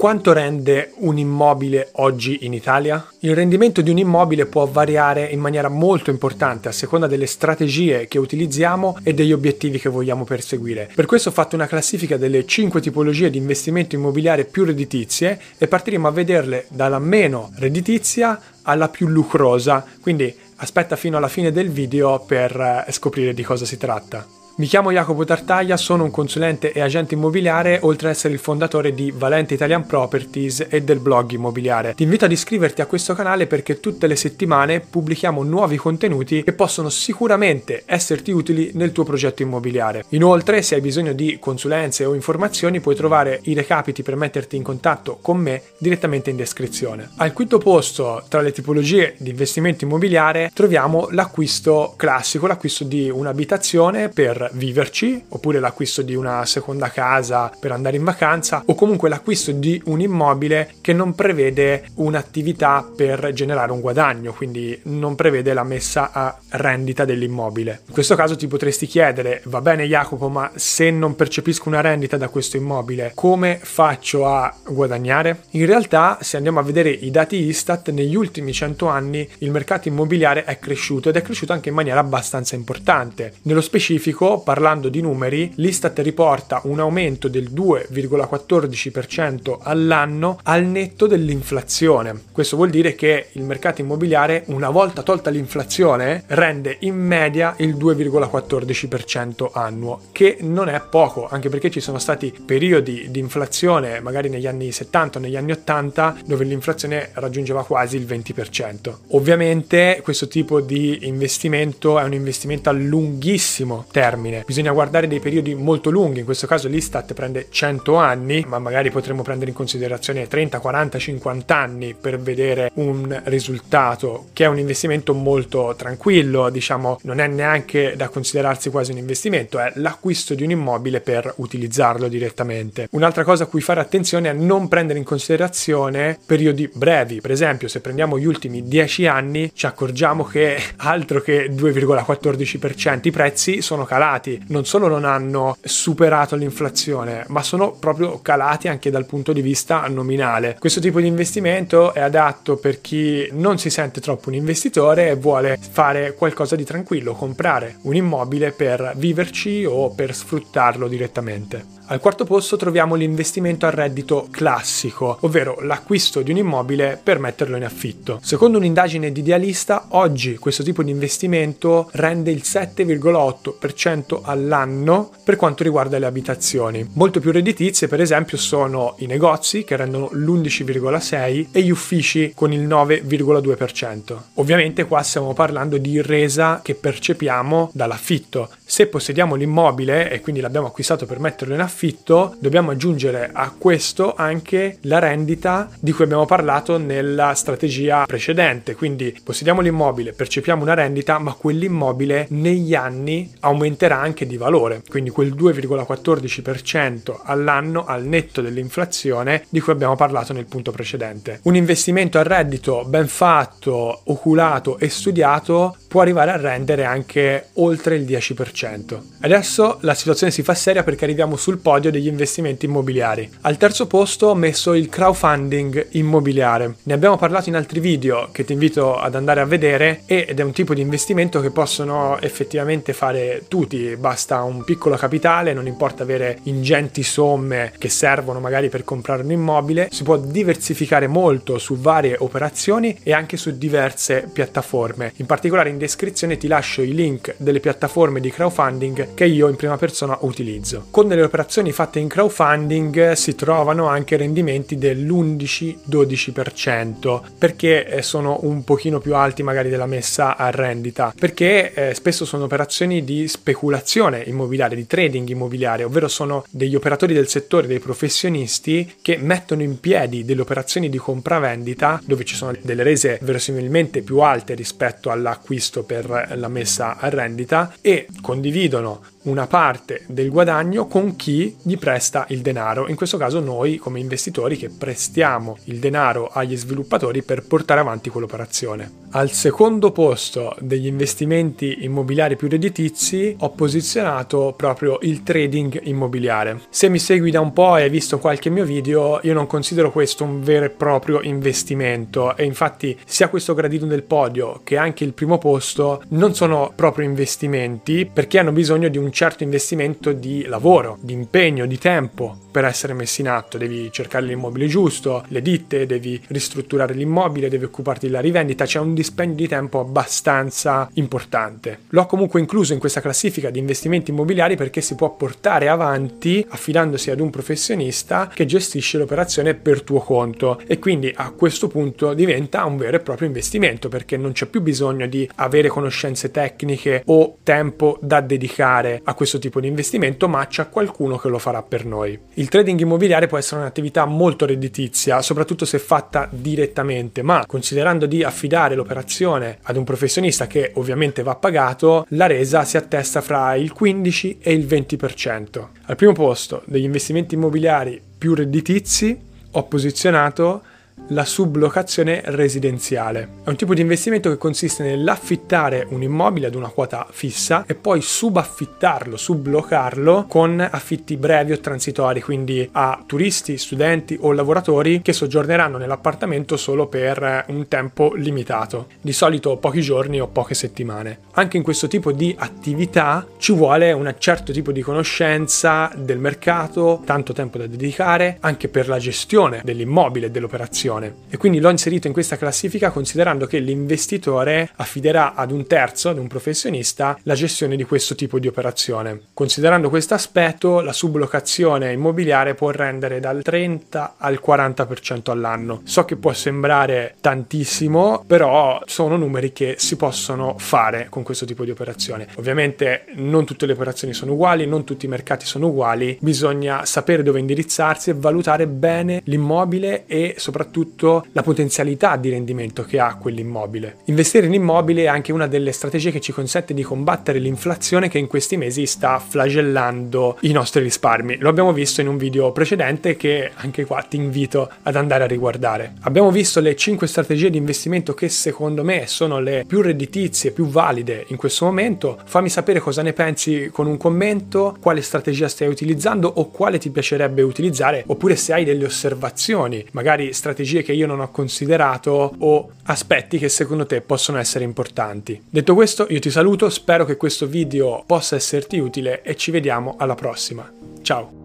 Quanto rende un immobile oggi in Italia? Il rendimento di un immobile può variare in maniera molto importante a seconda delle strategie che utilizziamo e degli obiettivi che vogliamo perseguire. Per questo ho fatto una classifica delle 5 tipologie di investimento immobiliare più redditizie e partiremo a vederle dalla meno redditizia alla più lucrosa, quindi aspetta fino alla fine del video per eh, scoprire di cosa si tratta. Mi chiamo Jacopo Tartaglia, sono un consulente e agente immobiliare, oltre ad essere il fondatore di Valente Italian Properties e del blog immobiliare. Ti invito ad iscriverti a questo canale perché tutte le settimane pubblichiamo nuovi contenuti che possono sicuramente esserti utili nel tuo progetto immobiliare. Inoltre, se hai bisogno di consulenze o informazioni, puoi trovare i recapiti per metterti in contatto con me direttamente in descrizione. Al quinto posto, tra le tipologie di investimento immobiliare, troviamo l'acquisto classico, l'acquisto di un'abitazione per viverci, oppure l'acquisto di una seconda casa per andare in vacanza, o comunque l'acquisto di un immobile che non prevede un'attività per generare un guadagno, quindi non prevede la messa a rendita dell'immobile. In questo caso ti potresti chiedere, va bene Jacopo, ma se non percepisco una rendita da questo immobile, come faccio a guadagnare? In realtà, se andiamo a vedere i dati Istat, negli ultimi 100 anni il mercato immobiliare è cresciuto ed è cresciuto anche in maniera abbastanza importante. Nello specifico, parlando di numeri, l'Istat riporta un aumento del 2,14% all'anno al netto dell'inflazione. Questo vuol dire che il mercato immobiliare, una volta tolta l'inflazione, rende in media il 2,14% annuo, che non è poco, anche perché ci sono stati periodi di inflazione, magari negli anni 70 o negli anni 80, dove l'inflazione raggiungeva quasi il 20%. Ovviamente questo tipo di investimento è un investimento a lunghissimo termine termine. Bisogna guardare dei periodi molto lunghi, in questo caso l'Istat prende 100 anni, ma magari potremmo prendere in considerazione 30, 40, 50 anni per vedere un risultato che è un investimento molto tranquillo, diciamo, non è neanche da considerarsi quasi un investimento, è l'acquisto di un immobile per utilizzarlo direttamente. Un'altra cosa a cui fare attenzione è non prendere in considerazione periodi brevi, per esempio se prendiamo gli ultimi 10 anni ci accorgiamo che altro che 2,14% i prezzi sono calati calati, non solo non hanno superato l'inflazione, ma sono proprio calati anche dal punto di vista nominale. Questo tipo di investimento è adatto per chi non si sente troppo un investitore e vuole fare qualcosa di tranquillo, comprare un immobile per viverci o per sfruttarlo direttamente. Al quarto posto troviamo l'investimento a reddito classico, ovvero l'acquisto di un immobile per metterlo in affitto. Secondo un'indagine di Idealista, oggi questo tipo di investimento rende il 7,8% all'anno per quanto riguarda le abitazioni. Molto più redditizie, per esempio, sono i negozi che rendono l'11,6% e gli uffici con il 9,2%. Ovviamente qua stiamo parlando di resa che percepiamo dall'affitto. Se possediamo l'immobile e quindi l'abbiamo acquistato per metterlo in affitto, dobbiamo aggiungere a questo anche la rendita di cui abbiamo parlato nella strategia precedente. Quindi possediamo l'immobile, percepiamo una rendita, ma quell'immobile negli anni aumenterà anche di valore. Quindi quel 2,14% all'anno al netto dell'inflazione di cui abbiamo parlato nel punto precedente. Un investimento a reddito ben fatto, oculato e studiato può arrivare a rendere anche oltre il 10%. Adesso la situazione si fa seria perché arriviamo sul podio degli investimenti immobiliari. Al terzo posto ho messo il crowdfunding immobiliare. Ne abbiamo parlato in altri video che ti invito ad andare a vedere ed è un tipo di investimento che possono effettivamente fare tutti, basta un piccolo capitale, non importa avere ingenti somme che servono magari per comprare un immobile, si può diversificare molto su varie operazioni e anche su diverse piattaforme. In particolare in descrizione ti lascio i link delle piattaforme di crowdfunding che io in prima persona utilizzo. Con delle operazioni fatte in crowdfunding si trovano anche rendimenti dell'11-12% perché eh, sono un pochino più alti magari della messa a rendita perché eh, spesso sono operazioni di speculazione immobiliare, di trading immobiliare, ovvero sono degli operatori del settore, dei professionisti che mettono in piedi delle operazioni di compravendita dove ci sono delle rese verosimilmente più alte rispetto all'acquisto giusto per la messa a rendita e condividono una parte del guadagno con chi gli presta il denaro, in questo caso noi come investitori che prestiamo il denaro agli sviluppatori per portare avanti quell'operazione. Al secondo posto degli investimenti immobiliari più redditizi ho posizionato proprio il trading immobiliare. Se mi segui da un po' e hai visto qualche mio video, io non considero questo un vero e proprio investimento e infatti sia questo gradino del podio che anche il primo posto non sono proprio investimenti perché hanno bisogno di un certo investimento di lavoro, di impegno, di tempo per essere messi in atto. Devi cercare l'immobile giusto, le ditte, devi ristrutturare l'immobile, devi occuparti della rivendita, c'è un dispendio di tempo abbastanza importante. L'ho comunque incluso in questa classifica di investimenti immobiliari perché si può portare avanti affidandosi ad un professionista che gestisce l'operazione per tuo conto e quindi a questo punto diventa un vero e proprio investimento perché non c'è più bisogno di avere conoscenze tecniche o tempo da dedicare a questo tipo di investimento, ma c'è qualcuno che lo farà per noi. Il trading immobiliare può essere un'attività molto redditizia, soprattutto se fatta direttamente, ma considerando di affidare l'operazione ad un professionista che ovviamente va pagato, la resa si attesta fra il 15 e il 20%. Al primo posto degli investimenti immobiliari più redditizi ho posizionato la sublocazione residenziale. È un tipo di investimento che consiste nell'affittare un immobile ad una quota fissa e poi subaffittarlo, sublocarlo con affitti brevi o transitori, quindi a turisti, studenti o lavoratori che soggiorneranno nell'appartamento solo per un tempo limitato, di solito pochi giorni o poche settimane. Anche in questo tipo di attività ci vuole un certo tipo di conoscenza del mercato, tanto tempo da dedicare anche per la gestione dell'immobile e dell'operazione operazione e quindi l'ho inserito in questa classifica considerando che l'investitore affiderà ad un terzo, ad un professionista, la gestione di questo tipo di operazione. Considerando questo aspetto, la sublocazione immobiliare può rendere dal 30 al 40% all'anno. So che può sembrare tantissimo, però sono numeri che si possono fare con questo tipo di operazione. Ovviamente non tutte le operazioni sono uguali, non tutti i mercati sono uguali, bisogna sapere dove indirizzarsi e valutare bene l'immobile e soprattutto soprattutto la potenzialità di rendimento che ha quell'immobile. Investire in immobile è anche una delle strategie che ci consente di combattere l'inflazione che in questi mesi sta flagellando i nostri risparmi. Lo abbiamo visto in un video precedente che anche qua ti invito ad andare a riguardare. Abbiamo visto le 5 strategie di investimento che secondo me sono le più redditizie, più valide in questo momento. Fammi sapere cosa ne pensi con un commento, quale strategia stai utilizzando o quale ti piacerebbe utilizzare, oppure se hai delle osservazioni, magari strategie strategie che io non ho considerato o aspetti che secondo te possono essere importanti. Detto questo, io ti saluto, spero che questo video possa esserti utile e ci vediamo alla prossima. Ciao!